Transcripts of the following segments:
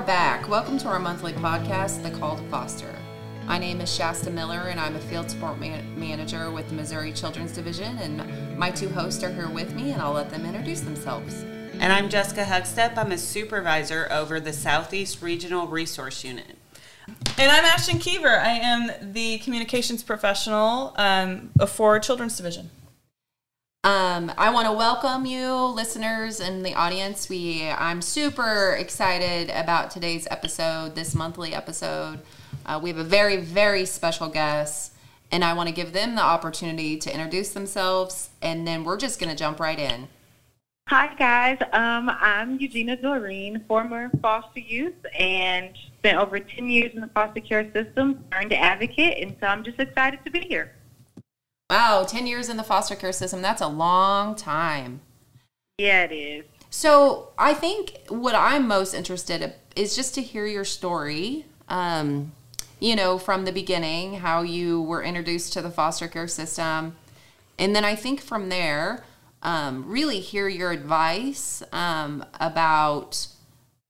are back. Welcome to our monthly podcast, The Call to Foster. My name is Shasta Miller, and I'm a field support man- manager with the Missouri Children's Division. And my two hosts are here with me, and I'll let them introduce themselves. And I'm Jessica Huckstep. I'm a supervisor over the Southeast Regional Resource Unit. And I'm Ashton Kever. I am the communications professional um, for Children's Division. Um, I want to welcome you, listeners, and the audience. We I'm super excited about today's episode, this monthly episode. Uh, we have a very, very special guest, and I want to give them the opportunity to introduce themselves, and then we're just going to jump right in. Hi, guys. Um, I'm Eugenia Doreen, former foster youth, and spent over 10 years in the foster care system, earned advocate, and so I'm just excited to be here. Wow, 10 years in the foster care system, that's a long time. Yeah, it is. So I think what I'm most interested in is just to hear your story. Um, you know, from the beginning, how you were introduced to the foster care system. And then I think from there, um, really hear your advice um, about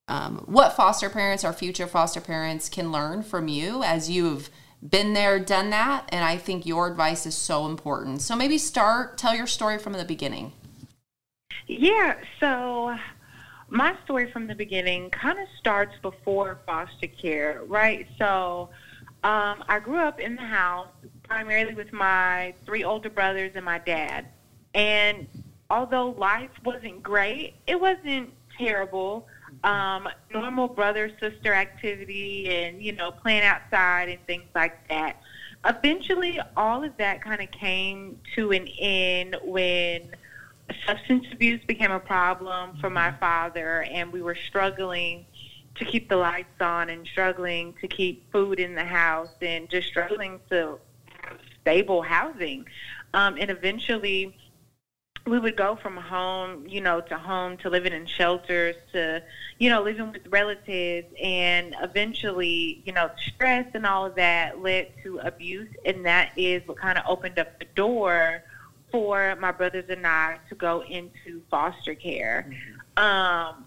um, what foster parents or future foster parents can learn from you as you've been there, done that. And I think your advice is so important. So maybe start, tell your story from the beginning. Yeah, so my story from the beginning kind of starts before foster care, right? So um, I grew up in the house primarily with my three older brothers and my dad. And although life wasn't great, it wasn't terrible. Um, normal brother sister activity and, you know, playing outside and things like that. Eventually, all of that kind of came to an end when substance abuse became a problem for my father, and we were struggling to keep the lights on and struggling to keep food in the house and just struggling to have stable housing. Um, and eventually, we would go from home, you know, to home to living in shelters to, you know, living with relatives. And eventually, you know, stress and all of that led to abuse. And that is what kind of opened up the door for my brothers and I to go into foster care. Mm-hmm. Um,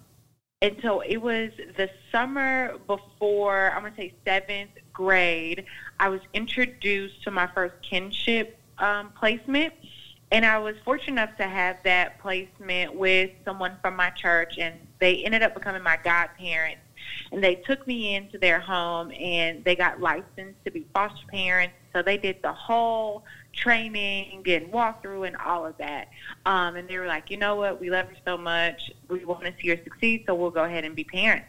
and so it was the summer before, I'm going to say seventh grade, I was introduced to my first kinship um, placement. And I was fortunate enough to have that placement with someone from my church, and they ended up becoming my godparents. And they took me into their home, and they got licensed to be foster parents. So they did the whole training and walkthrough and all of that. Um, and they were like, you know what, we love her so much. We want to see her succeed, so we'll go ahead and be parents.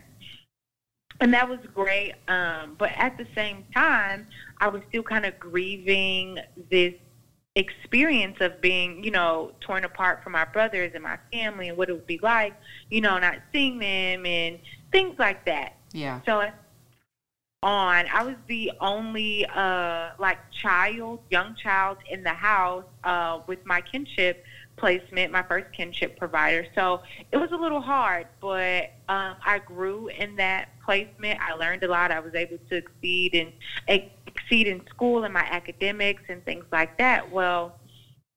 And that was great. Um, but at the same time, I was still kind of grieving this experience of being, you know, torn apart from my brothers and my family and what it would be like, you know, not seeing them and things like that. Yeah. So on, I was the only uh like child, young child in the house uh with my kinship placement, my first kinship provider. So it was a little hard, but um I grew in that placement. I learned a lot. I was able to exceed and exceed in school and my academics and things like that. Well,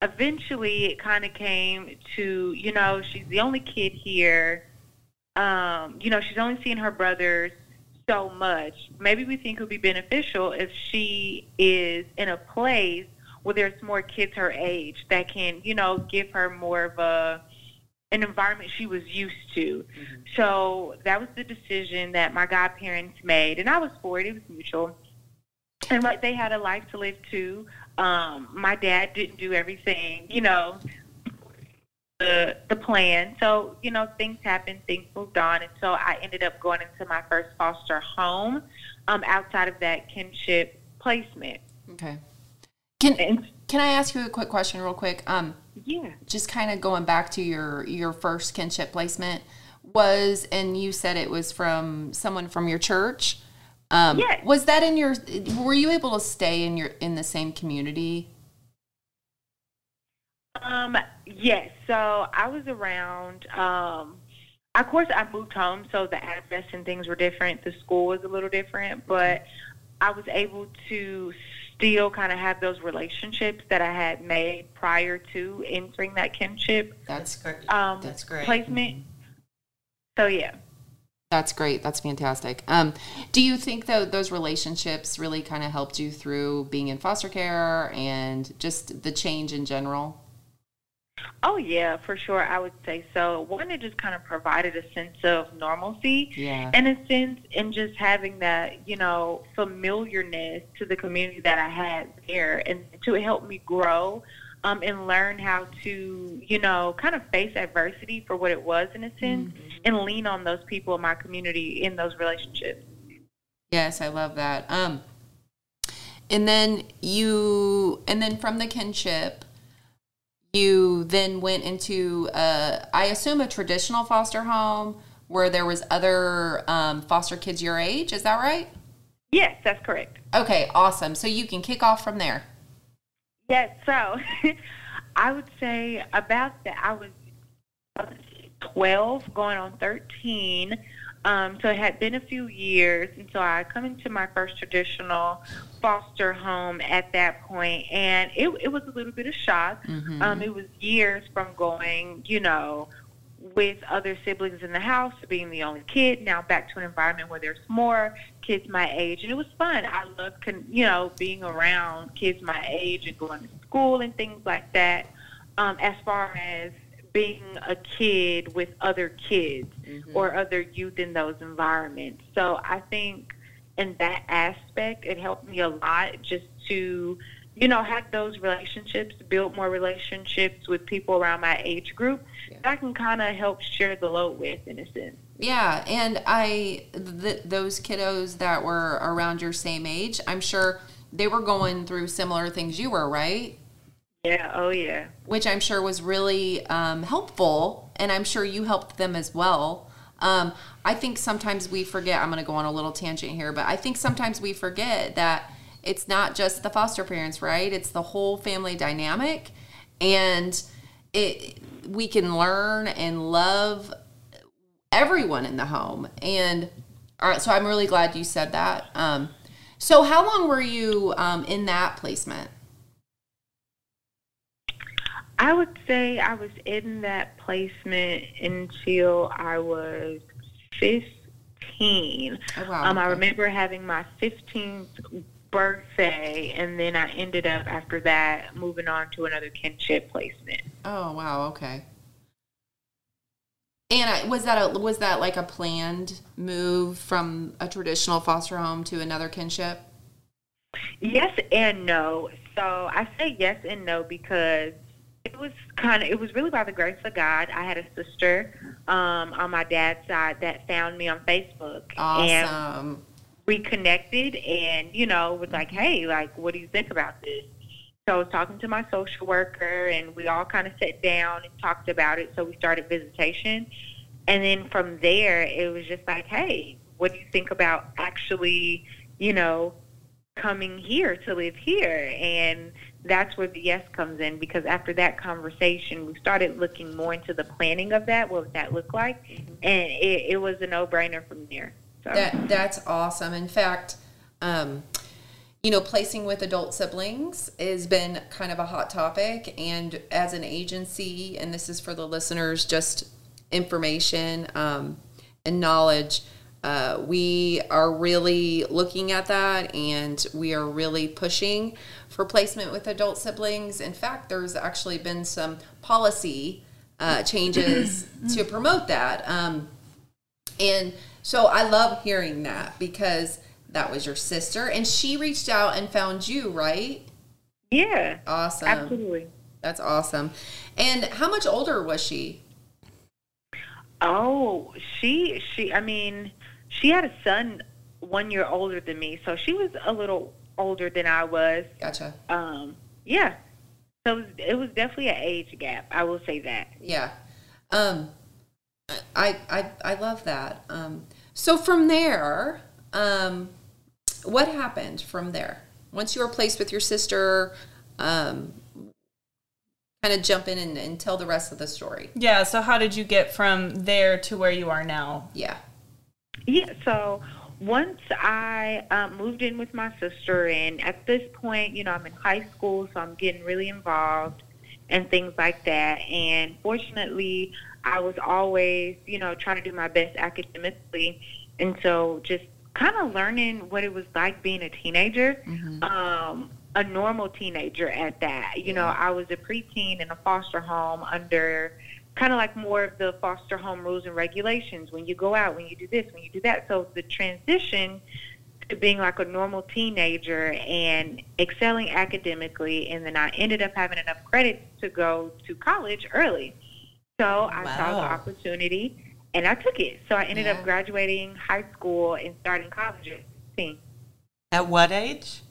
eventually it kind of came to, you know, she's the only kid here. Um, you know, she's only seeing her brothers so much. Maybe we think it would be beneficial if she is in a place where there's more kids her age that can, you know, give her more of a an environment she was used to. Mm-hmm. So that was the decision that my godparents made, and I was for it. It was mutual. And like they had a life to live too. Um, my dad didn't do everything, you know, the the plan. So you know, things happened, things moved on, and so I ended up going into my first foster home um, outside of that kinship placement. Okay. Can and, can I ask you a quick question, real quick? Um, yeah. Just kind of going back to your your first kinship placement was, and you said it was from someone from your church. Um, yes. Was that in your? Were you able to stay in your in the same community? Um. Yes. So I was around. Um, of course, I moved home, so the address and things were different. The school was a little different, but I was able to still kind of have those relationships that I had made prior to entering that kinship. That's great. Um, That's great. Placement. Mm-hmm. So yeah. That's great. That's fantastic. Um, do you think that those relationships really kind of helped you through being in foster care and just the change in general? Oh yeah, for sure. I would say so. One, it just kind of provided a sense of normalcy, Yeah. in a sense, and just having that, you know, familiarness to the community that I had there, and to help me grow um, and learn how to, you know, kind of face adversity for what it was in a sense, and lean on those people in my community in those relationships. Yes, I love that. Um, and then you, and then from the kinship, you then went into, uh, I assume, a traditional foster home where there was other um, foster kids your age. Is that right? Yes, that's correct. Okay, awesome. So you can kick off from there. Yes, so I would say about that I was uh, 12 going on 13. Um, so it had been a few years, and so I come into my first traditional foster home at that point, and it, it was a little bit of shock. Um, it was years from going, you know, with other siblings in the house, being the only kid, now back to an environment where there's more kids my age, and it was fun. I loved, con- you know, being around kids my age and going to school and things like that. Um, as far as being a kid with other kids mm-hmm. or other youth in those environments, so I think in that aspect, it helped me a lot just to you know, have those relationships, build more relationships with people around my age group that I can kind of help share the load with in a sense. Yeah, and I th- those kiddos that were around your same age, I'm sure they were going through similar things you were, right? Yeah, oh yeah. Which I'm sure was really um, helpful, and I'm sure you helped them as well. Um, I think sometimes we forget. I'm going to go on a little tangent here, but I think sometimes we forget that it's not just the foster parents, right? It's the whole family dynamic, and it we can learn and love everyone in the home. And all right, so I'm really glad you said that. Um, so how long were you um, in that placement? I would say I was in that placement until I was 15. Oh, wow. Um, I remember having my 15th birthday, and then I ended up after that moving on to another kinship placement. Oh wow, okay. And I, was that a was that like a planned move from a traditional foster home to another kinship? Yes and no. So I say yes and no because it was kind of it was really by the grace of God. I had a sister um, on my dad's side that found me on Facebook and Awesome. we connected and you know was like, hey, like what do you think about this? So I was talking to my social worker and we all kind of sat down and talked about it. So we started visitation. And then from there, it was just like, hey, what do you think about actually, you know, coming here to live here? And that's where the yes comes in because after that conversation, we started looking more into the planning of that. What would that look like? And it, it was a no brainer from there. So. That that's awesome. In fact, um, you know, placing with adult siblings has been kind of a hot topic, and as an agency, and this is for the listeners, just information um, and knowledge. Uh, we are really looking at that and we are really pushing for placement with adult siblings. In fact, there's actually been some policy uh, changes to promote that. Um, and so I love hearing that because that was your sister and she reached out and found you, right? yeah, Awesome. absolutely. That's awesome. And how much older was she? Oh, she she I mean, she had a son one year older than me, so she was a little older than I was. Gotcha. Um, yeah. So it was, it was definitely an age gap. I will say that. Yeah. Um, I, I, I love that. Um, so from there, um, what happened from there? Once you were placed with your sister, um, kind of jump in and, and tell the rest of the story. Yeah, so how did you get from there to where you are now? Yeah. Yeah. So once I um, moved in with my sister, and at this point, you know, I'm in high school, so I'm getting really involved and things like that. And fortunately, I was always, you know, trying to do my best academically. And so just kind of learning what it was like being a teenager, um, a normal teenager at that. You know, I was a preteen in a foster home under kind of like more of the foster home rules and regulations when you go out, when you do this, when you do that. So the transition to being like a normal teenager and excelling academically, and then I ended up having enough credits to go to college early. So I saw the opportunity and I took it. So I ended Yeah. up graduating high school and starting college at 16. At what age?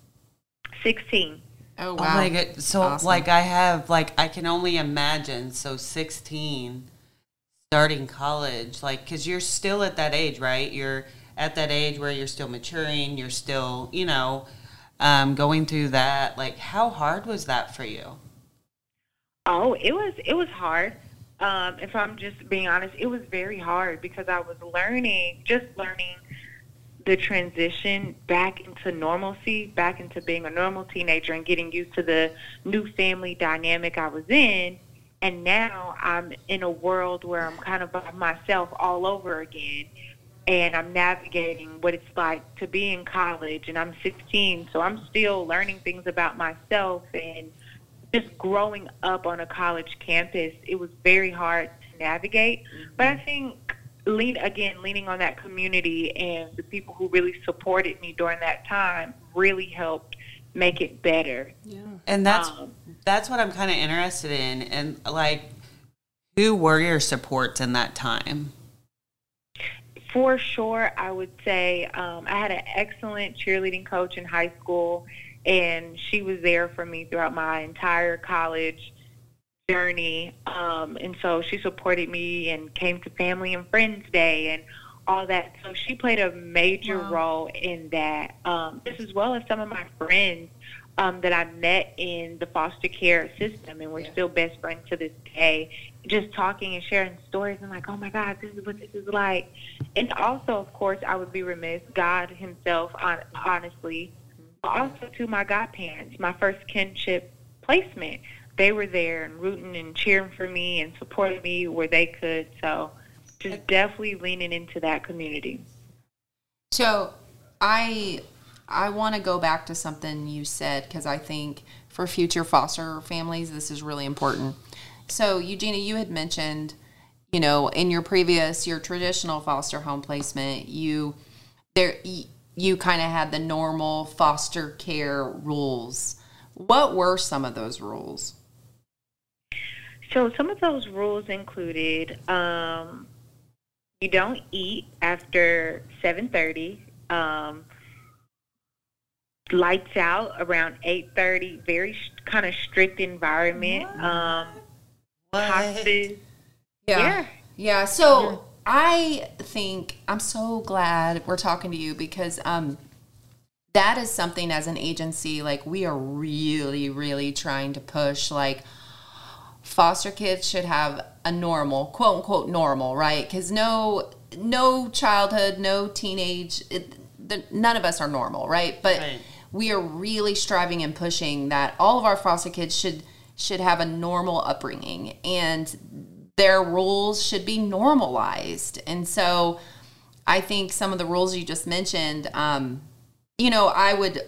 16. Oh Oh my god! So Awesome. like I have like I can only imagine. So sixteen, starting college, like because you're still at that age, right? You're at that age where you're still maturing. You're still, you know, um, going through that. Like, how hard was that for you? Oh, it was it was hard. Um, if I'm just being honest, it was very hard because I was learning, just learning the transition back into normalcy, back into being a normal teenager and getting used to the new family dynamic I was in. And now I'm in a world where I'm kind of by myself all over again. And I'm navigating what it's like to be in college. And I'm 16, so I'm still learning things about myself and just growing up on a college campus, it was very hard to navigate. But I mm-hmm. think lean again, leaning on that community and the people who really supported me during that time really helped make it better. Yeah. And that's Um, that's what I'm kind of interested in. And like, who were your supports in that time? For sure, I would say um, I had an excellent cheerleading coach in high school, and she was there for me throughout my entire college journey. Um, and so she supported me and came to Family and Friends Day and all that. So she played a major Wow. role in that, um, just as well as some of my friends um, that I met in the foster care system, and we're still best friends to this day. Just talking and sharing stories, and like, oh my God, this is what this is like. And also, of course, I would be remiss, God Himself, on, honestly, but also to my godparents, my first kinship placement. They were there and rooting and cheering for me and supporting me where they could. So, just definitely leaning into that community. So I I want to go back to something you said because I think for future foster families this is really important. So Eugenia, you had mentioned, you know, in your previous your traditional foster home placement, you there you kind of had the normal foster care rules. What were some of those rules? So some of those rules included um, you don't eat after 7:30. Um, lights out around 8:30. Very sh- kind of strict environment. Um, hospice. Yeah. Yeah. So I think I'm so glad we're talking to you because um that is something as an agency like we are really really trying to push like foster kids should have a normal quote unquote normal right? Because no no childhood no teenage it, the, none of us are normal right? But Right. we are really striving and pushing that all of our foster kids should should have a normal upbringing and their rules should be normalized. And so i think some of the rules you just mentioned um, you know i would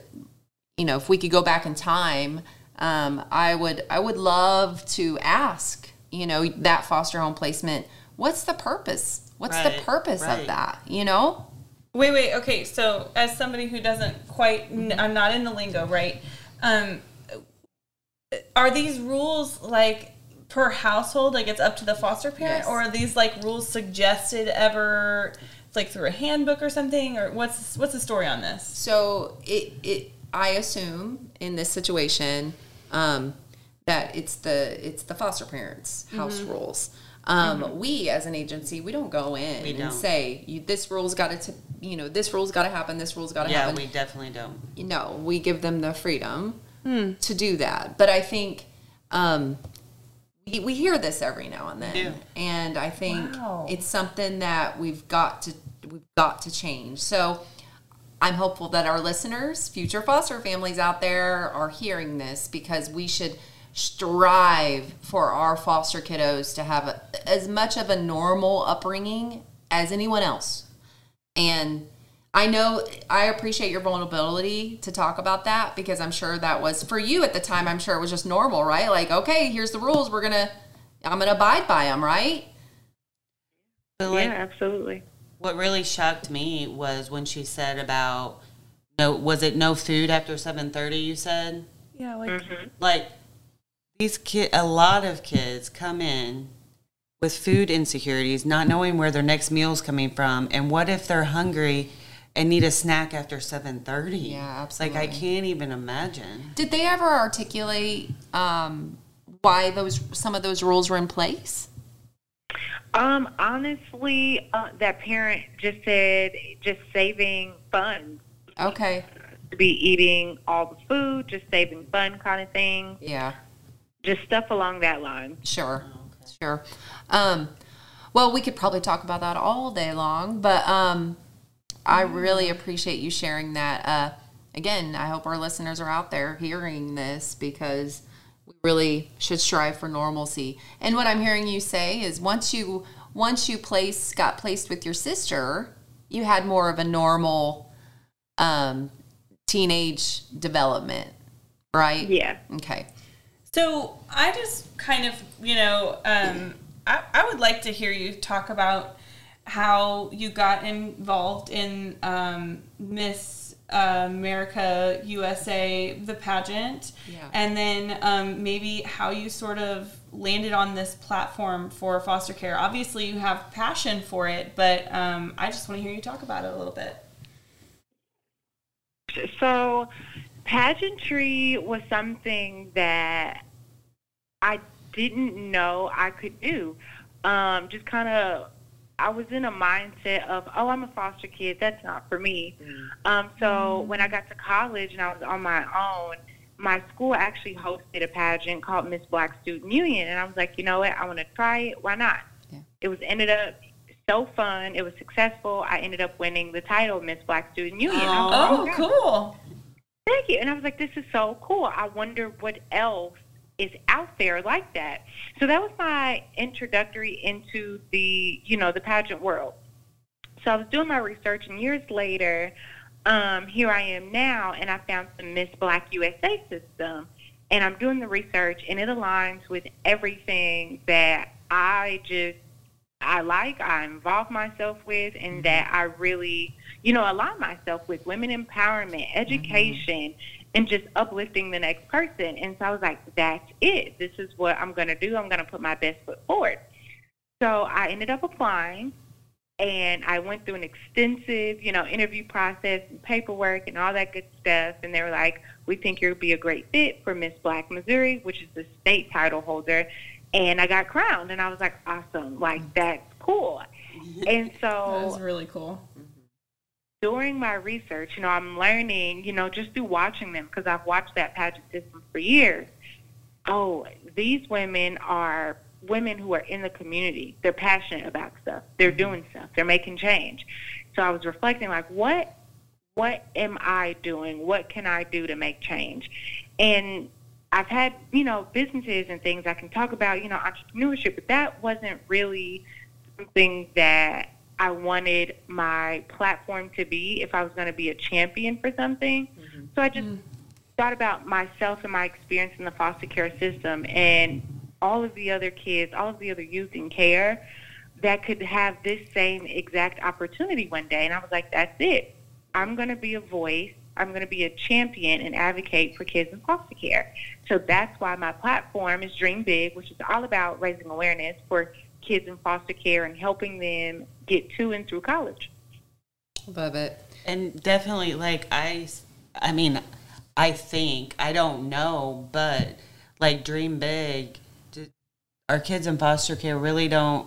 you know if we could go back in time um, i would i would love to ask you know that foster home placement what's the purpose what's the Right, purpose of that you know Wait, wait. Okay, so as somebody who doesn't quite, I'm not in the lingo, right? Um, are these rules like per household? Like it's up to the foster parent, Yes. or are these like rules suggested ever, It's like through a handbook or something, or what's what's the story on this? So it, it I assume in this situation um, that it's the it's the foster parents' house Mm-hmm. rules. Um, We as an agency, we don't go in and don't. say you, this rule's got to you know this rule's got to happen. This rule's got to Yeah, happen. Yeah, we definitely don't. You no, we give them the freedom to do that. But I think um, we, we hear this every now and then, and I think Wow. it's something that we've got to we've got to change. So I'm hopeful that our listeners, future foster families out there, are hearing this because we should strive for our foster kiddos to have a, as much of a normal upbringing as anyone else. And I know I appreciate your vulnerability to talk about that because I'm sure that was for you at the time. I'm sure it was just normal, right? Like, okay, here's the rules. We're gonna, I'm gonna abide by them, right? But like, yeah, absolutely. What really shocked me was when she said about no, was it no food after seven thirty? You said Yeah, like Mm-hmm. like these kid, a lot of kids come in with food insecurities, not knowing where their next meal's coming from, and what if they're hungry and need a snack after seven thirty? Yeah, Like I can't even imagine. Did they ever articulate um, why those some of those rules were in place? Um, honestly, uh, that parent just said just saving funds Okay. to be eating all the food, just saving fun kind of thing, Yeah. just stuff along that line. Sure. Sure. Um, well, we could probably talk about that all day long, but um, I really appreciate you sharing that. Uh, again, I hope our listeners are out there hearing this because really should strive for normalcy. And what I'm hearing you say is once you once you place got placed with your sister, you had more of a normal um, teenage development, right? Yeah. Okay. So I just kind of, you know, um, I, I would like to hear you talk about how you got involved in um, Miss America USA, the pageant, Yeah. and then um, maybe how you sort of landed on this platform for foster care. Obviously, you have passion for it, but um, I just want to hear you talk about it a little bit. So, pageantry was something that I didn't know I could do. Um, just kind of, I was in a mindset of, oh, I'm a foster kid. That's not for me. Um, so when I got to college and I was on my own, my school actually hosted a pageant called Miss Black Student Union, and I was like, you know what? I want to try it. Why not? Yeah. It was ended up so fun. It was successful. I ended up winning the title Miss Black Student Union. I was like, Oh, God. cool. Thank you. And I was like, this is so cool. I wonder what else is out there like that. So that was my introductory into the, you know, the pageant world. So I was doing my research, and years later, um, here I am now, and I found the Miss Black USA system. And I'm doing the research, and it aligns with everything that I just I like, I involve myself with, and that I really, you know, align myself with women empowerment, education, and just uplifting the next person. And so I was like, that's it. This is what I'm going to do. I'm going to put my best foot forward. So I ended up applying, and I went through an extensive, you know, interview process and paperwork and all that good stuff. And they were like, we think you'll be a great fit for Miss Black Missouri, which is the state title holder. And I got crowned, and I was like, awesome, like that's cool. And so. That was really cool. During my research, you know, I'm learning, you know, just through watching them because I've watched that pageant system for years. Oh, these women are women who are in the community. They're passionate about stuff. They're mm-hmm. doing stuff. They're making change. So I was reflecting, like, what, what am I doing? What can I do to make change? And I've had, you know, businesses and things I can talk about, you know, entrepreneurship, but that wasn't really something that I wanted my platform to be if I was going to be a champion for something. Mm-hmm. So I just thought about myself and my experience in the foster care system and all of the other kids, all of the other youth in care that could have this same exact opportunity one day. And I was like, that's it. I'm going to be a voice. I'm going to be a champion and advocate for kids in foster care. So that's why my platform is Dream Big, which is all about raising awareness for kids in foster care and helping them get to and through college. Love it. And definitely, like I, I mean, I think I don't know, but like dream big. Our kids in foster care really don't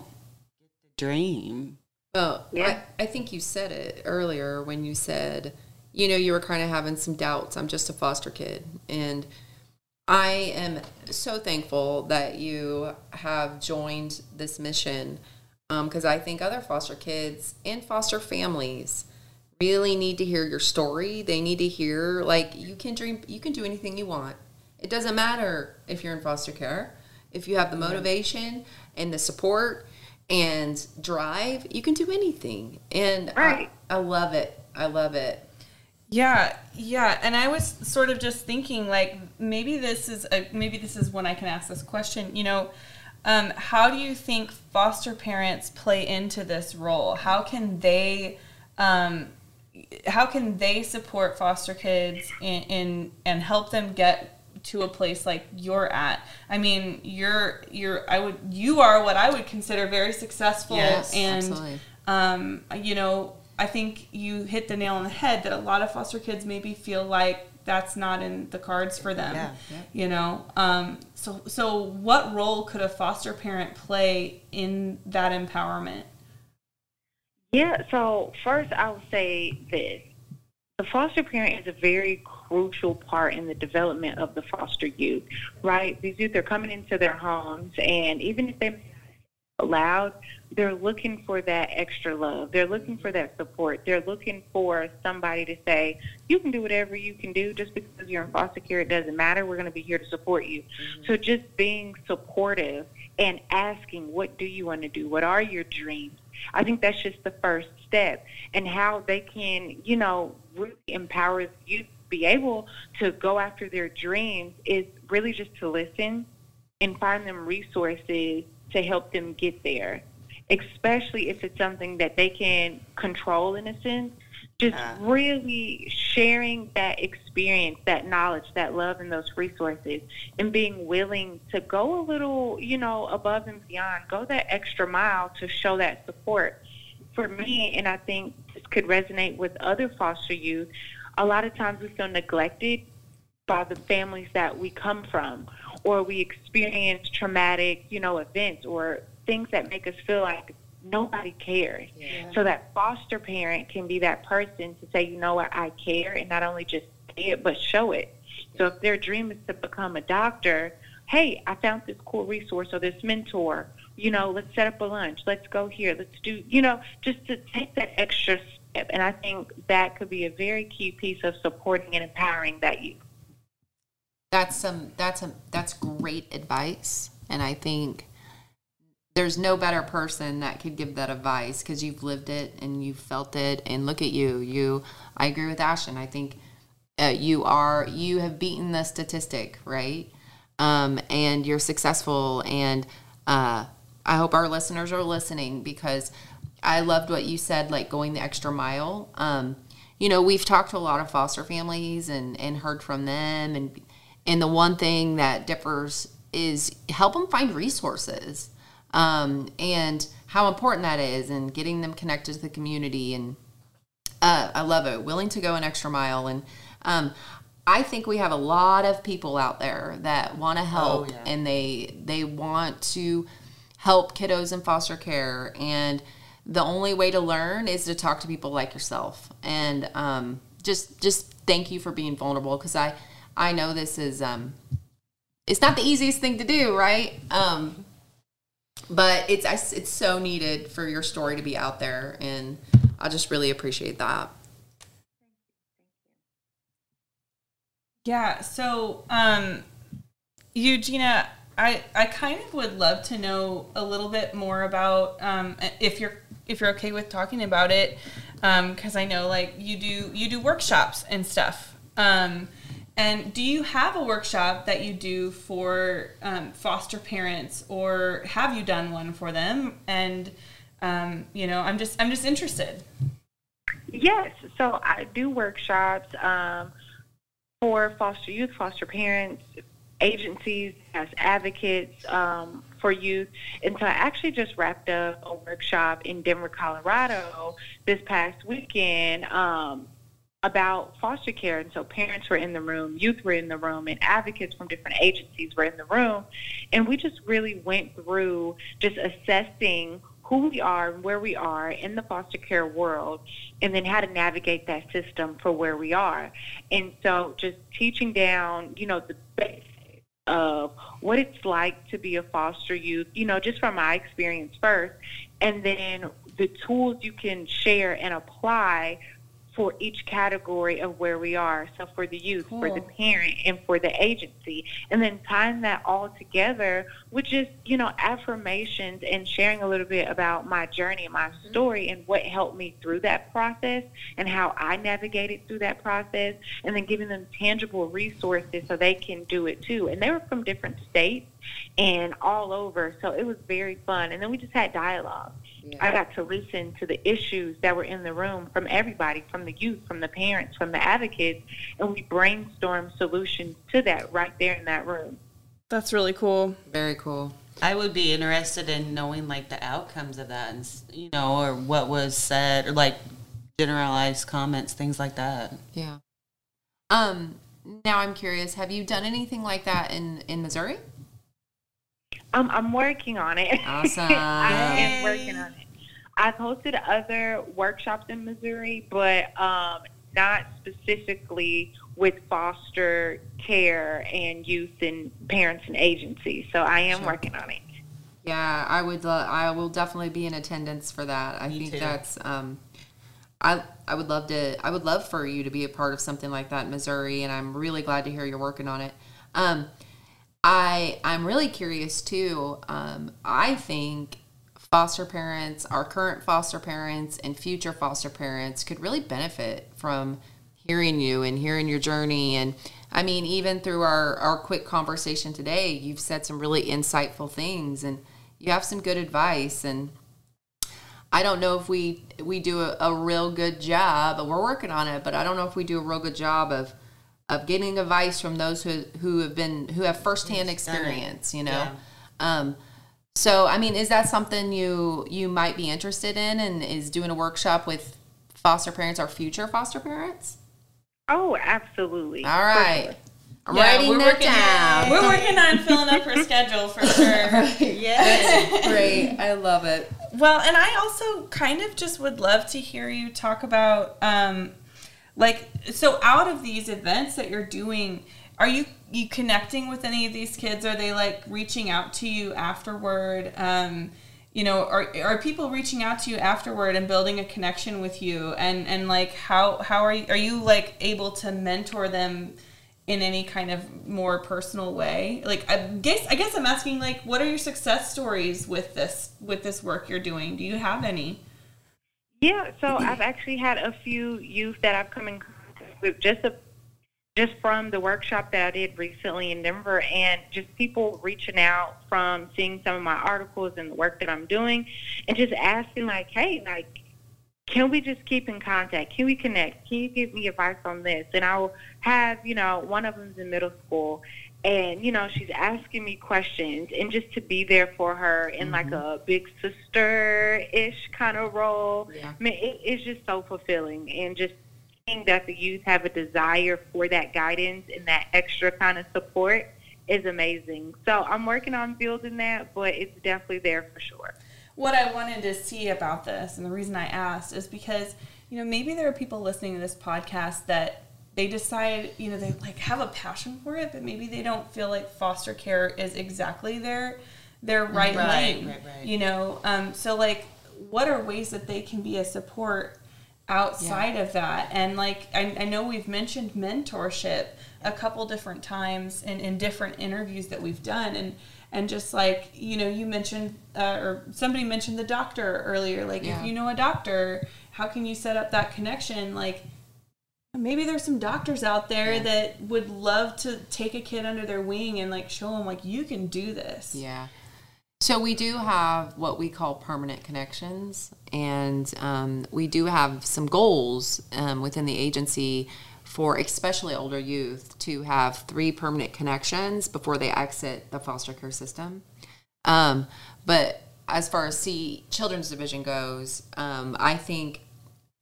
get the dream. Well, Yeah. I, I think you said it earlier when you said, you know, you were kind of having some doubts. I'm just a foster kid. And I am so thankful that you have joined this mission um, because I think other foster kids and foster families really need to hear your story. They need to hear, like, you can dream, you can do anything you want It doesn't matter if you're in foster care. If you have the motivation and the support and drive, you can do anything. And Right. I, I love it. I love it. Yeah, yeah, and I was sort of just thinking like maybe this is a maybe this is when I can ask this question. You know, um, how do you think foster parents play into this role? How can they, um, how can they support foster kids in, in and help them get to a place like you're at? I mean, you're you're I would you are what I would consider very successful Yes, and um, you know, I think you hit the nail on the head that a lot of foster kids maybe feel like that's not in the cards for them. Yeah, yeah. You know, um, so so what role could a foster parent play in that empowerment? Yeah, so first I would say this. The foster parent is a very crucial part in the development of the foster youth, right? These youth are coming into their homes, and even if they're allowed, they're looking for that extra love. They're looking for that support. They're looking for somebody to say, you can do whatever you can do just because you're in foster care. It doesn't matter. We're going to be here to support you. Mm-hmm. So just being supportive and asking, what do you want to do? What are your dreams? I think that's just the first step and how they can, you know, really empower you to be able to go after their dreams is really just to listen and find them resources to help them get there, especially if it's something that they can control in a sense. Just Yeah. really sharing that experience, that knowledge, that love, and those resources, and being willing to go a little, you know, above and beyond, go that extra mile to show that support. For me, and I think this could resonate with other foster youth, a lot of times we feel neglected by the families that we come from or we experience traumatic, you know, events or things that make us feel like nobody cares. So that foster parent can be that person to say, you know what, I care and not only just say it but show it. So if their dream is to become a doctor, hey, I found this cool resource or this mentor, you know, let's set up a lunch, let's go here, let's do, you know, just to take that extra step. And I think that could be a very key piece of supporting and empowering that youth. That's some that's a that's great advice, and I think there's no better person that could give that advice because you've lived it and you've felt it. And look at you, you. I agree with Ashton. I think uh, you are you have beaten the statistic, right? Um, and you're successful. And uh, I hope our listeners are listening because I loved what you said, like going the extra mile. Um, you know, we've talked to a lot of foster families and and heard from them, and and the one thing that differs is help them find resources um, and how important that is, and getting them connected to the community and uh, I love it. Willing to go an extra mile, and um, I think we have a lot of people out there that want to help, yeah. and they they want to help kiddos in foster care. And the only way to learn is to talk to people like yourself. And um, just just thank you for being vulnerable because I I know this is um, it's not the easiest thing to do, right? Um, but it's it's so needed for your story to be out there and i just really appreciate that Yeah. So, um, Eugenia, I I kind of would love to know a little bit more about um, if you're if you're okay with talking about it, because I know like you do you do workshops and stuff. Um, and do you have a workshop that you do for um, foster parents, or have you done one for them? And um, you know, I'm just I'm just interested. Yes, so I do workshops um, for foster youth, foster parents, agencies as advocates um, for youth. And so I actually just wrapped up a workshop in Denver, Colorado this past weekend um, about foster care. And so parents were in the room, youth were in the room, and advocates from different agencies were in the room. And we just really went through just assessing who we are and where we are in the foster care world and then how to navigate that system for where we are. And so just teaching down, you know, the basics of what it's like to be a foster youth, you know, just from my experience first, and then the tools you can share and apply for each category of where we are. So for the youth, for the parent, and for the agency. And then tying that all together with just, you know, affirmations and sharing a little bit about my journey and my mm-hmm. story and what helped me through that process and how I navigated through that process and then giving them tangible resources so they can do it too. And they were from different states and all over. So it was very fun. And then we just had dialogue. I got to listen to the issues that were in the room from everybody, from the youth, from the parents, from the advocates, and we brainstormed solutions to that right there in that room. That's really cool. Very cool. I would be interested in knowing like the outcomes of that, and you know, or what was said, or like generalized comments, things like that. Yeah. Um. Now I'm curious. Have you done anything like that in in Missouri? Um, I'm working on it. Awesome. I am Yay. working on it. I've hosted other workshops in Missouri, but um, not specifically with foster care and youth and parents and agencies. So I am Sure. working on it. Yeah, I would. Lo- I will definitely be in attendance for that. I Me think too. that's. Um, I I would love to. I would love for you to be a part of something like that in Missouri, and I'm really glad to hear you're working on it. Um, I I'm really curious too. Um, I think foster parents, our current foster parents, and future foster parents could really benefit from hearing you and hearing your journey. And I mean, even through our our quick conversation today, you've said some really insightful things, and you have some good advice. And I don't know if we we do a, a real good job. We're working on it, but I don't know if we do a real good job of of getting advice from those who who have been who have firsthand done experience. You know. Yeah. Um, so, I mean, is that something you you might be interested in, and is doing a workshop with foster parents or future foster parents? Oh, absolutely. All For sure. I'm Yeah, writing we're that working, down. We're working on filling up her schedule for sure. Yes. Great, I love it. Well, and I also kind of just would love to hear you talk about, um, like, so out of these events that you're doing, are you you connecting with any of these kids? Are they like reaching out to you afterward? Um, you know, are are people reaching out to you afterward and building a connection with you? And and like, how how are you are you like able to mentor them? in any kind of more personal way like i guess i guess i'm asking like what are your success stories with this with this work you're doing do you have any Yeah, so I've actually had a few youth that I've come in contact with just a, just from the workshop that I did recently in Denver, and just people reaching out from seeing some of my articles and the work that I'm doing, and just asking like, hey, like, can we just keep in contact? Can we connect? Can you give me advice on this? And I'll have, you know, one of them's in middle school, and you know she's asking me questions and just to be there for her in like mm-hmm. a big sister ish kind of role. Yeah. I mean, it, it's just so fulfilling. And just seeing that the youth have a desire for that guidance and that extra kind of support is amazing. So i'm working on building that but it's definitely there for sure. What I wanted to see about this, and the reason I asked is because you know maybe there are people listening to this podcast that they decide you know they like have a passion for it, but maybe they don't feel like foster care is exactly their their right, Right, lane. right, right. You know, um, so like, what are ways that they can be a support outside of that? And like, I, I know we've mentioned mentorship a couple different times in, in different interviews that we've done, and and just like you know, you mentioned uh, or somebody mentioned the doctor earlier. Like, Yeah. if you know a doctor, how can you set up that connection? Like. Maybe there's some doctors out there Yeah. that would love to take a kid under their wing and like show them like you can do this. Yeah. So we do have what we call permanent connections, and um, we do have some goals um, within the agency for especially older youth to have three permanent connections before they exit the foster care system. Um, but as far as C Children's Division goes, um, I think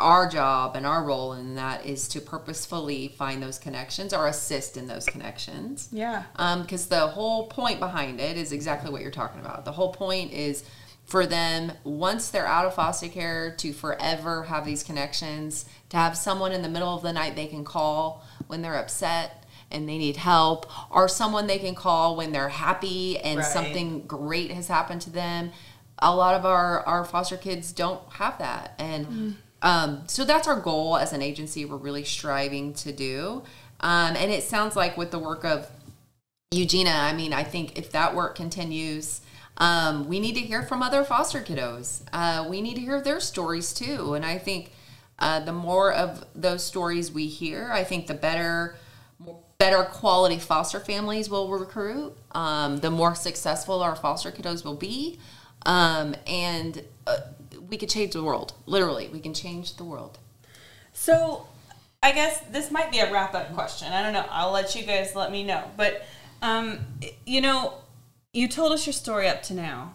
our job and our role in that is to purposefully find those connections or assist in those connections Yeah. Um, because the whole point behind it is exactly what you're talking about. The whole point is for them once they're out of foster care to forever have these connections, to have someone in the middle of the night they can call when they're upset and they need help, or someone they can call when they're happy and Right. something great has happened to them. A lot of our, our foster kids don't have that. And mm. Um, so that's our goal as an agency. We're really striving to do. Um, and it sounds like with the work of Eugenia, I mean, I think if that work continues, um, we need to hear from other foster kiddos. Uh, we need to hear their stories too. And I think uh, the more of those stories we hear, I think the better better quality foster families will recruit, um, the more successful our foster kiddos will be, um, and uh, we could change the world. Literally, we can change the world. So, I guess this might be a wrap up question. I don't know. I'll let you guys let me know. But, um, you know, you told us your story up to now,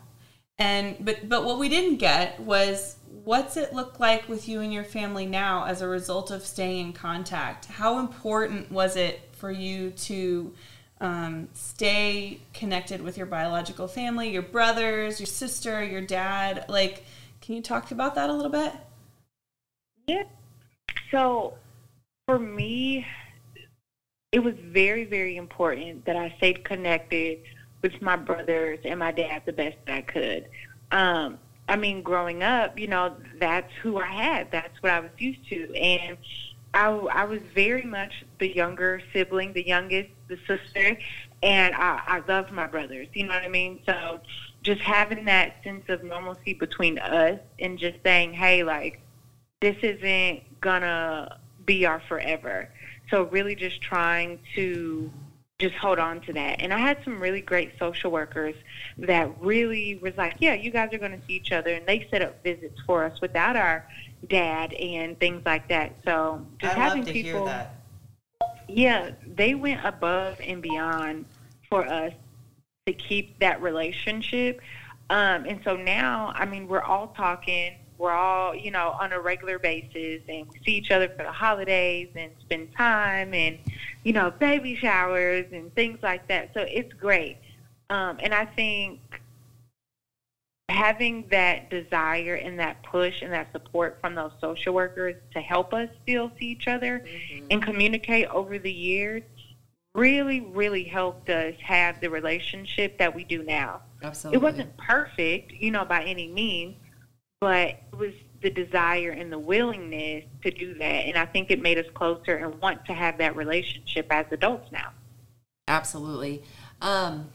and but but what we didn't get was what's it look like with you and your family now as a result of staying in contact? How important was it for you to um, stay connected with your biological family, your brothers, your sister, your dad? Like, can you talk about that a little bit? Yeah. So for me, it was very, very important that I stayed connected with my brothers and my dad the best that I could. Um, I mean, growing up, you know, that's who I had. That's what I was used to. And I, I was very much the younger sibling, the youngest, the sister, and I, I loved my brothers. You know what I mean? So just having that sense of normalcy between us and just saying, hey, like, this isn't gonna be our forever. So really just trying to just hold on to that. And I had some really great social workers that really was like, yeah, you guys are going to see each other. And they set up visits for us without our dad and things like that. So just I having people, hear that. yeah, they went above and beyond for us to keep that relationship. Um, and so now, I mean, we're all talking we're all, you know, on a regular basis and we see each other for the holidays and spend time and, you know, baby showers and things like that. So it's great. Um, and I think having that desire and that push and that support from those social workers to help us still see each other mm-hmm. and communicate over the years really, really helped us have the relationship that we do now. Absolutely. It wasn't perfect, you know, by any means, but it was the desire and the willingness to do that. And I think it made us closer and want to have that relationship as adults now. Absolutely. Um,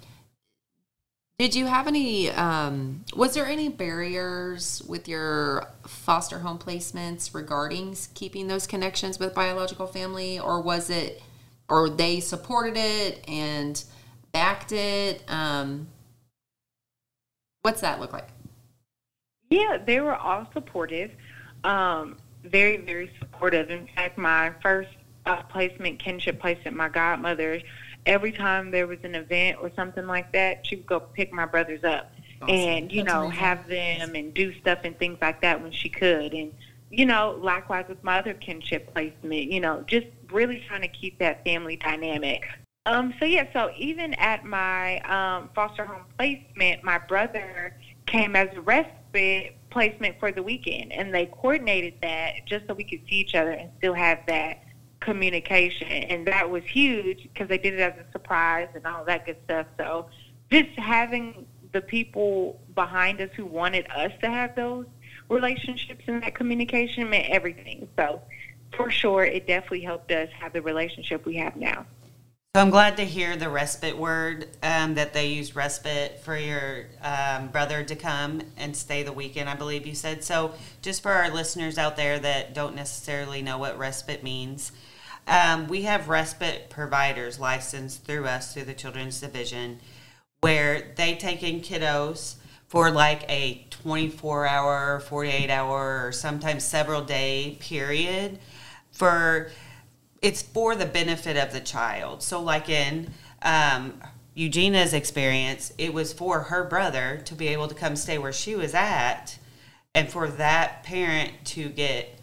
did you have any, um, was there any barriers with your foster home placements regarding keeping those connections with biological family? Or was it, or they supported it and backed it? Um, what's that look like? Yeah, they were all supportive, um, very, very supportive. In fact, my first uh, placement, kinship placement, my godmother, every time there was an event or something like that, she would go pick my brothers up awesome. and, you That's know, amazing. have them and do stuff and things like that when she could. And, you know, likewise with my other kinship placement, you know, just really trying to keep that family dynamic. Um, so yeah, so even at my um, foster home placement, my brother came as a respite placement for the weekend, and they coordinated that just so we could see each other and still have that communication, and that was huge because they did it as a surprise and all that good stuff. So just having the people behind us who wanted us to have those relationships and that communication meant everything. So for sure, it definitely helped us have the relationship we have now. So I'm glad to hear the respite word um, that they used respite for your um, brother to come and stay the weekend. I believe you said so. Just for our listeners out there that don't necessarily know what respite means, um, we have respite providers licensed through us through the Children's Division, where they take in kiddos for like a 24 hour, 48 hour, or sometimes several day period for it's for the benefit of the child. So, like in um, Eugenia's experience, it was for her brother to be able to come stay where she was at, and for that parent to get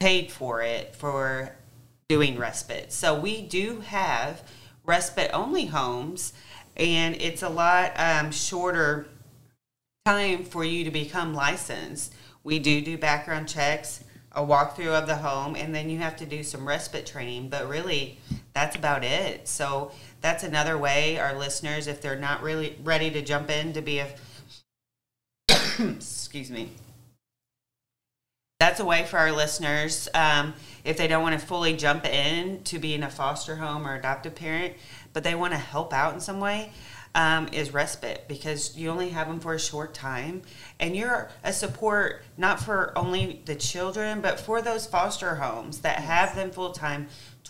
paid for it for doing respite. So, we do have respite only homes, and it's a lot um, shorter time for you to become licensed. We do do background checks a walkthrough of the home, and then you have to do some respite training. But really, that's about it. So that's another way our listeners, if they're not really ready to jump in to be a excuse me, that's a way for our listeners um, if they don't want to fully jump in to being a foster home or adoptive parent, but they want to help out in some way. Um, is respite because you only have them for a short time. And you're a support not for only the children but for those foster homes that have them full time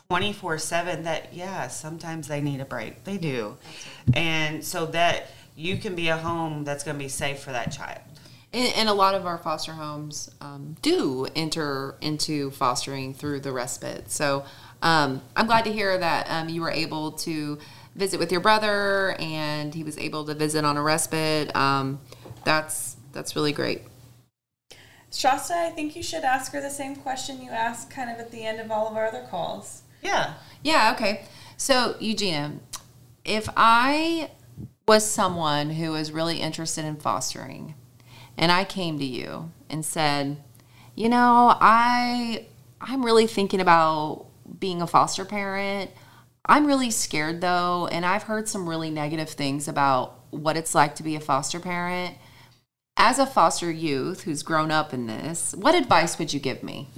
24 7 that yeah sometimes they need a break. They do. And so that you can be a home that's going to be safe for that child. And, and a lot of our foster homes um, do enter into fostering through the respite. So um, I'm glad to hear that um, you were able to visit with your brother and he was able to visit on a respite. Um, that's that's really great. Shasta, I think you should ask her the same question you asked kind of at the end of all of our other calls. yeah Yeah, okay. So, Eugenia, if I was someone who was really interested in fostering and I came to you and said, "You know, I I'm really thinking about being a foster parent. I'm really scared though, and I've heard some really negative things about what it's like to be a foster parent." As a foster youth who's grown up in this, what advice would you give me?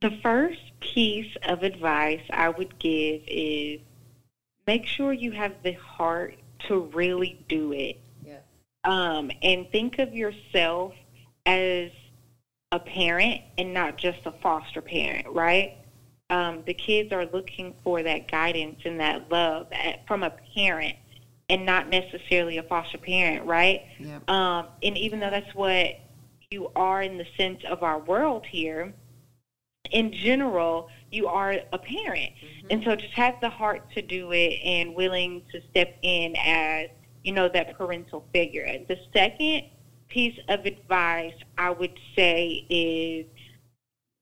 The first piece of advice I would give is make sure you have the heart to really do it. Yeah. Um, and think of yourself as a parent and not just a foster parent, right? Um, the kids are looking for that guidance and that love at, from a parent and not necessarily a foster parent, right? Yep. Um, and even though that's what you are in the sense of our world here, in general, you are a parent. And so just have the heart to do it and willing to step in as, you know, that parental figure. The second piece of advice I would say is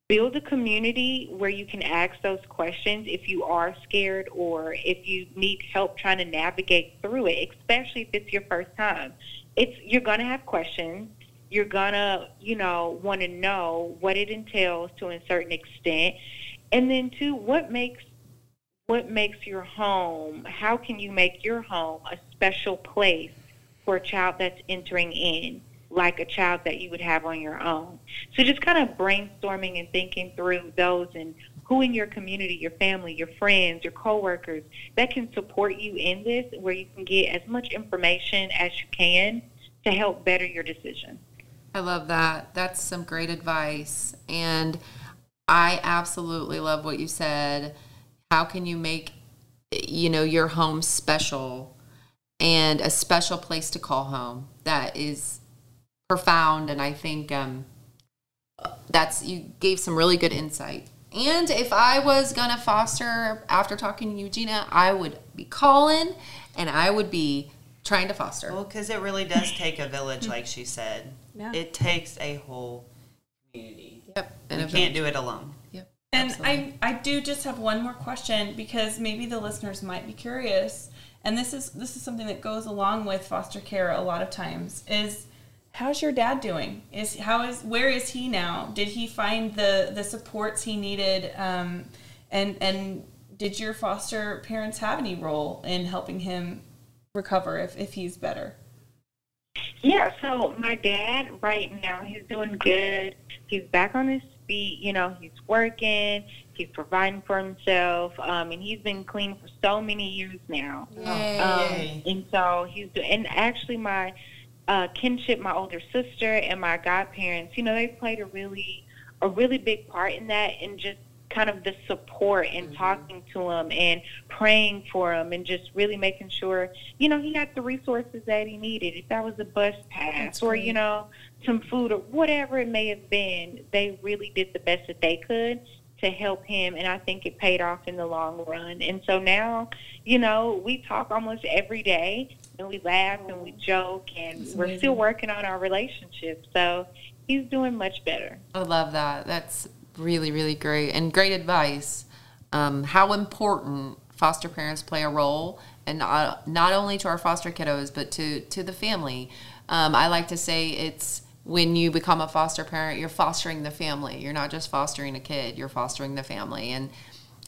build a community where you can ask those questions if you are scared or if you need help trying to navigate through it, especially if it's your first time. It's you're going to have questions. You're going to, you know, want to know what it entails to a certain extent. And then two, what makes what makes your home, how can you make your home a special place for a child that's entering in? Like a child that you would have on your own. So just kind of brainstorming and thinking through those and who in your community, your family, your friends, your coworkers that can support you in this where you can get as much information as you can to help better your decision. I love that. That's some great advice. And I absolutely love what you said. How can you make you know your home special and a special place to call home? That is profound and I think um that's you gave some really good insight. And if I was gonna foster after talking to Eugenia, I would be calling and I would be trying to foster. Well, because it really does take a village, like she said. Yeah. It takes a whole community. Yep. And And you can't do it alone. Yep. And absolutely. I, I do just have one more question because maybe the listeners might be curious, and this is this is something that goes along with foster care a lot of times. Is how's your dad doing? Is how is where is he now? Did he find the the supports he needed? Um, and and did your foster parents have any role in helping him recover if if he's better? Yeah, so my dad right now, he's doing good. He's back on his feet. You know, he's working. He's providing for himself. Um, and he's been clean for so many years now. Yay. Um, and so he's doing and actually my uh, kinship, my older sister and my godparents, you know, they played a really a really big part in that, and just kind of the support and talking to him and praying for him and just really making sure, you know, he got the resources that he needed. If that was a bus pass or you know some food or whatever it may have been, they really did the best that they could to help him and I think it paid off in the long run. And so now, you know, we talk almost every day and we laugh and we joke and That's we're amazing. still working on our relationship. So he's doing much better. I love that. That's really, really great and great advice. Um, how important foster parents play a role, and not, not only to our foster kiddos, but to to the family. Um, I like to say it's when you become a foster parent, you're fostering the family. You're not just fostering a kid; you're fostering the family. And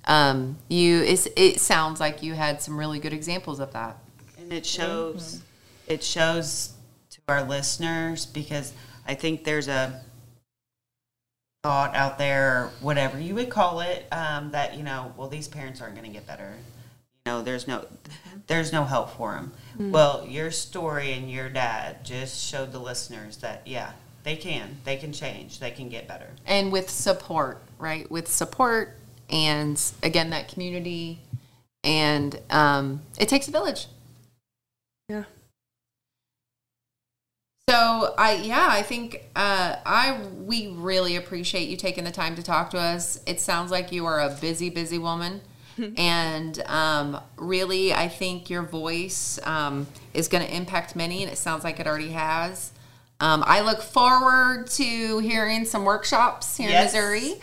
um, you, it sounds like you had some really good examples of that. and it shows it shows to our listeners because I think there's a thought out there, whatever you would call it, um, that you know, well, these parents aren't going to get better. You know, there's no, there's no help for them. Well, your story and your dad just showed the listeners that yeah, they can, they can change, they can get better. and with support, right? With support and again that community, and um, it takes a village. Yeah. So I yeah I think uh, I we really appreciate you taking the time to talk to us. It sounds like you are a busy busy woman, and um, really I think your voice um, is going to impact many, and it sounds like it already has. Um, I look forward to hearing some workshops here Yes. in Missouri.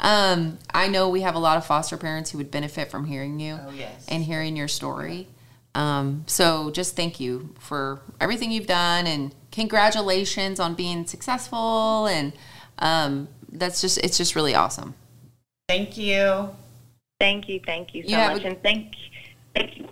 Um, I know we have a lot of foster parents who would benefit from hearing you Oh, yes. and hearing your story. Um, so just thank you for everything you've done and congratulations on being successful. And um, that's just, it's just really awesome. Thank you. Thank you, thank you so Yeah, much, and thank thank you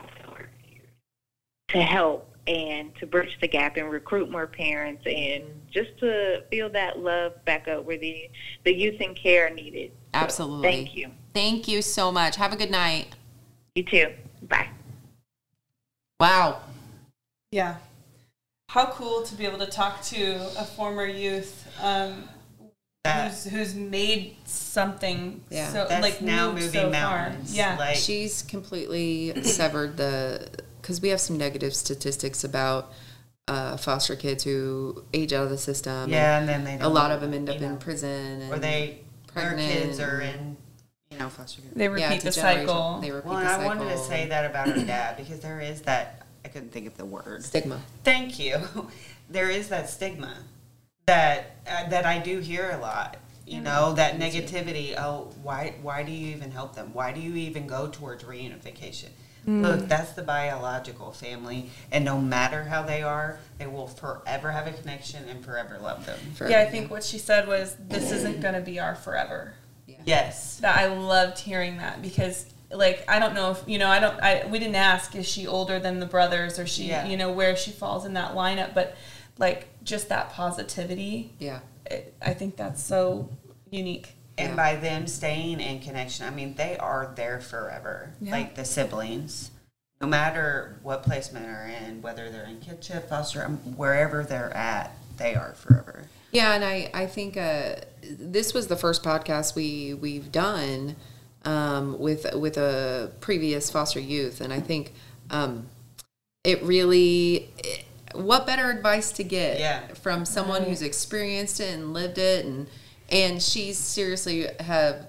to help and to bridge the gap and recruit more parents and just to feel that love back up where the the youth and care are needed. So, Absolutely. thank you. Thank you so much. Have a good night. You too. Bye. Wow. Yeah. How cool to be able to talk to a former youth um, That- who's who's made something Yeah. so That's like now moving so mountains. far. Yeah. Like, She's completely severed the, because we have some negative statistics about uh, foster kids who age out of the system. yeah, and then they don't, a lot of them end up you in know, prison. And or they their kids are in you know foster care. they repeat it's the generation- cycle. They repeat Well, the and I wanted to say that about her dad because there is that I couldn't think of the word. Stigma. Thank you. There is that stigma that uh, that I do hear a lot. You know that negativity. Oh, why why do you even help them? Why do you even go towards reunification? Look, that's the biological family, and no matter how they are, they will forever have a connection and forever love them. For- yeah, I think what she said was this isn't going to be our forever. Yes. That I loved hearing that because like I don't know if you know I don't I we didn't ask is she older than the brothers or she Yeah. you know where she falls in that lineup but like just that positivity Yeah. it, I think that's so unique. And Yeah. by them staying in connection, I mean they are there forever. Yeah. Like the siblings, no matter what placement they're in, whether they're in kinship, foster, um, wherever they're at, they are forever. Yeah, and I I think uh, this was the first podcast we we've done um, with with a previous foster youth, and I think um, it really. What better advice to get Yeah. from someone who's experienced it and lived it, and and she's seriously have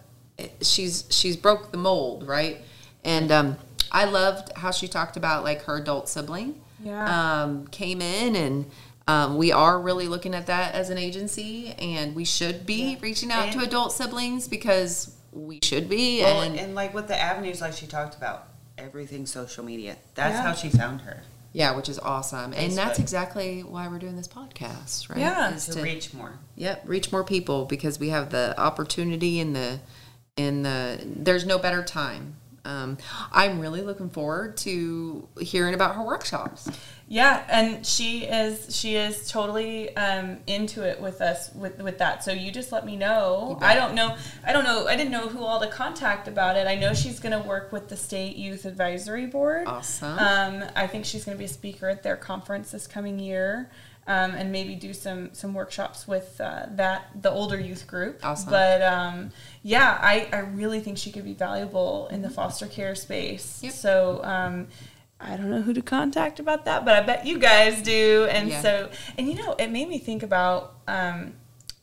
she's she's broke the mold, right? And um, I loved how she talked about like her adult sibling Yeah. um, came in and um, we are really looking at that as an agency and we should be reaching out to adult siblings because we should be Well, and, and, like with the avenues, like she talked about, everything social media. That's Yeah. how she found her yeah which is awesome and that's Facebook. exactly why we're doing this podcast right Yeah. Is to to reach more. yep reach more people because we have the opportunity and the and the there's no better time um, i'm really looking forward to hearing about her workshops Yeah, and she is she is totally um, into it with us with with that. So you just let me know. I don't know. I don't know. I didn't know who all to contact about it. I know she's going to work with the state youth advisory board. awesome Um, I think she's going to be a speaker at their conference this coming year, um, and maybe do some some workshops with uh, that the older youth group. Awesome. But um, yeah, I, I really think she could be valuable in the foster care space. Yep. So um, I don't know who to contact about that, but I bet you guys do. And Yeah. so, and you know, it made me think about um,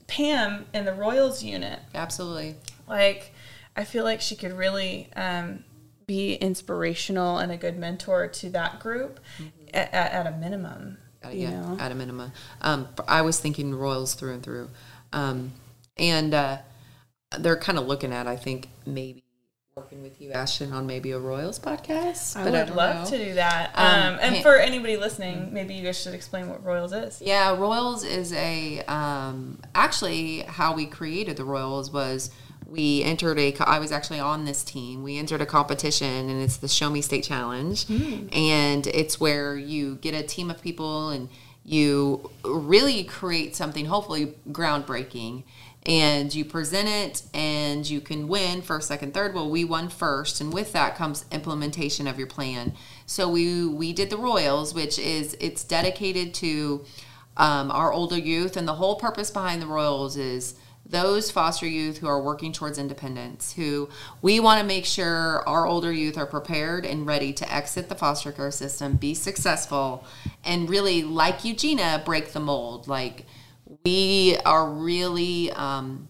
Pam in the Royals unit absolutely like i feel like she could really um, be inspirational and a good mentor to that group at, at, at a minimum Uh, you yeah, know at a minimum. Um, I was thinking Royals through and through, um, and uh, they're kind of looking at, I think, maybe working with you, Ashton, on maybe a Royals podcast. But i would don't love know. to do that Um, um, and for anybody listening maybe you guys should explain what royals is Yeah, Royals is a um, actually how we created the Royals was we entered a i was actually on this team. We entered a competition, and it's the Show Me State Challenge, and it's where you get a team of people and you really create something hopefully groundbreaking. And you present it and you can win first second third. Well we won first and with that comes implementation of your plan. So we we did the royals which is it's dedicated to um, our older youth and the whole purpose behind the royals is those foster youth who are working towards independence who we want to make sure our older youth are prepared and ready to exit the foster care system be successful and really like eugenia break the mold. Like we are really um,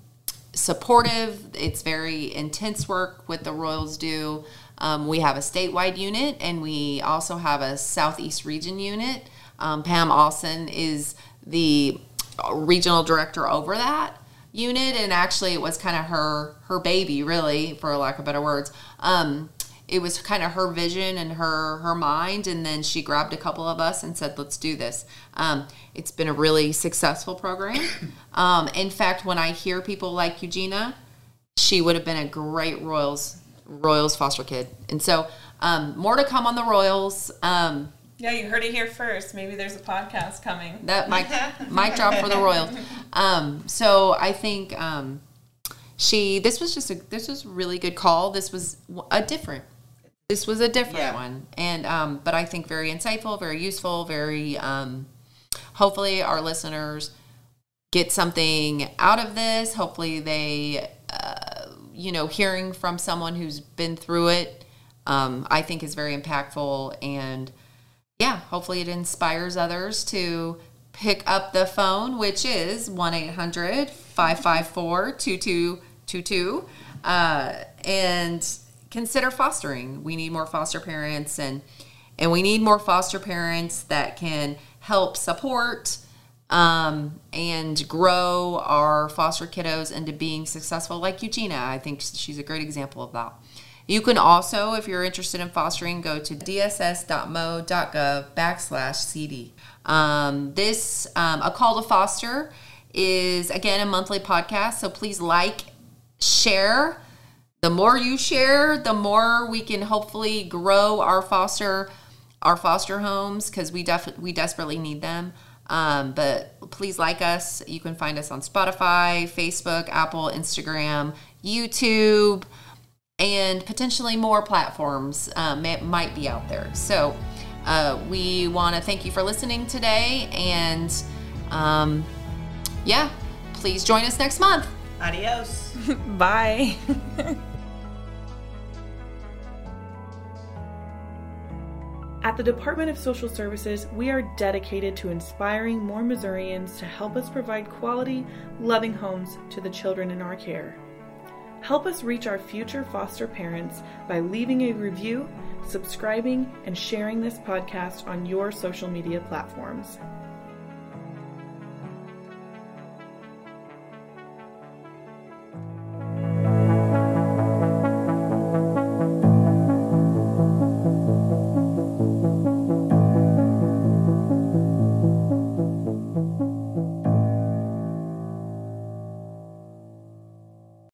supportive. It's very intense work what the Royals do. Um, we have a statewide unit and we also have a Southeast region unit. Um, Pam Austin is the regional director over that unit, and actually, it was kind of her her baby, really, for lack of better words. Um, it was kind of her vision and her her mind and then she grabbed a couple of us and said let's do this um, it's been a really successful program um, in fact when i hear people like eugenia she would have been a great royals royals foster kid and so um, more to come on the royals um, yeah, you heard it here first. Maybe there's a podcast coming. That mic mic drop for the royals. Um, so I think um, she. This was just a. This was a really good call. This was a different this was a different yeah. one. And um, but i think very insightful very useful very um, hopefully our listeners get something out of this. Hopefully they uh, you know hearing from someone who's been through it um, i think is very impactful. And yeah hopefully it inspires others to pick up the phone which is 1-800-554-2222 uh, and consider fostering. We need more foster parents and and we need more foster parents that can help support um, and grow our foster kiddos into being successful like Eugenia. I think she's a great example of that. You can also, if you're interested in fostering, go to dss.mo.gov backslash CD. Um, this, um, A Call to Foster, is again a monthly podcast. So please like, share, the more you share, the more we can hopefully grow our foster our foster homes because we def- we desperately need them. Um, but please like us. You can find us on Spotify, Facebook, Apple, Instagram, YouTube, and potentially more platforms um, may, might be out there. So uh, we want to thank you for listening today, and um, yeah, please join us next month. Adios. Bye. At the Department of Social Services, we are dedicated to inspiring more Missourians to help us provide quality, loving homes to the children in our care. Help us reach our future foster parents by leaving a review, subscribing, and sharing this podcast on your social media platforms.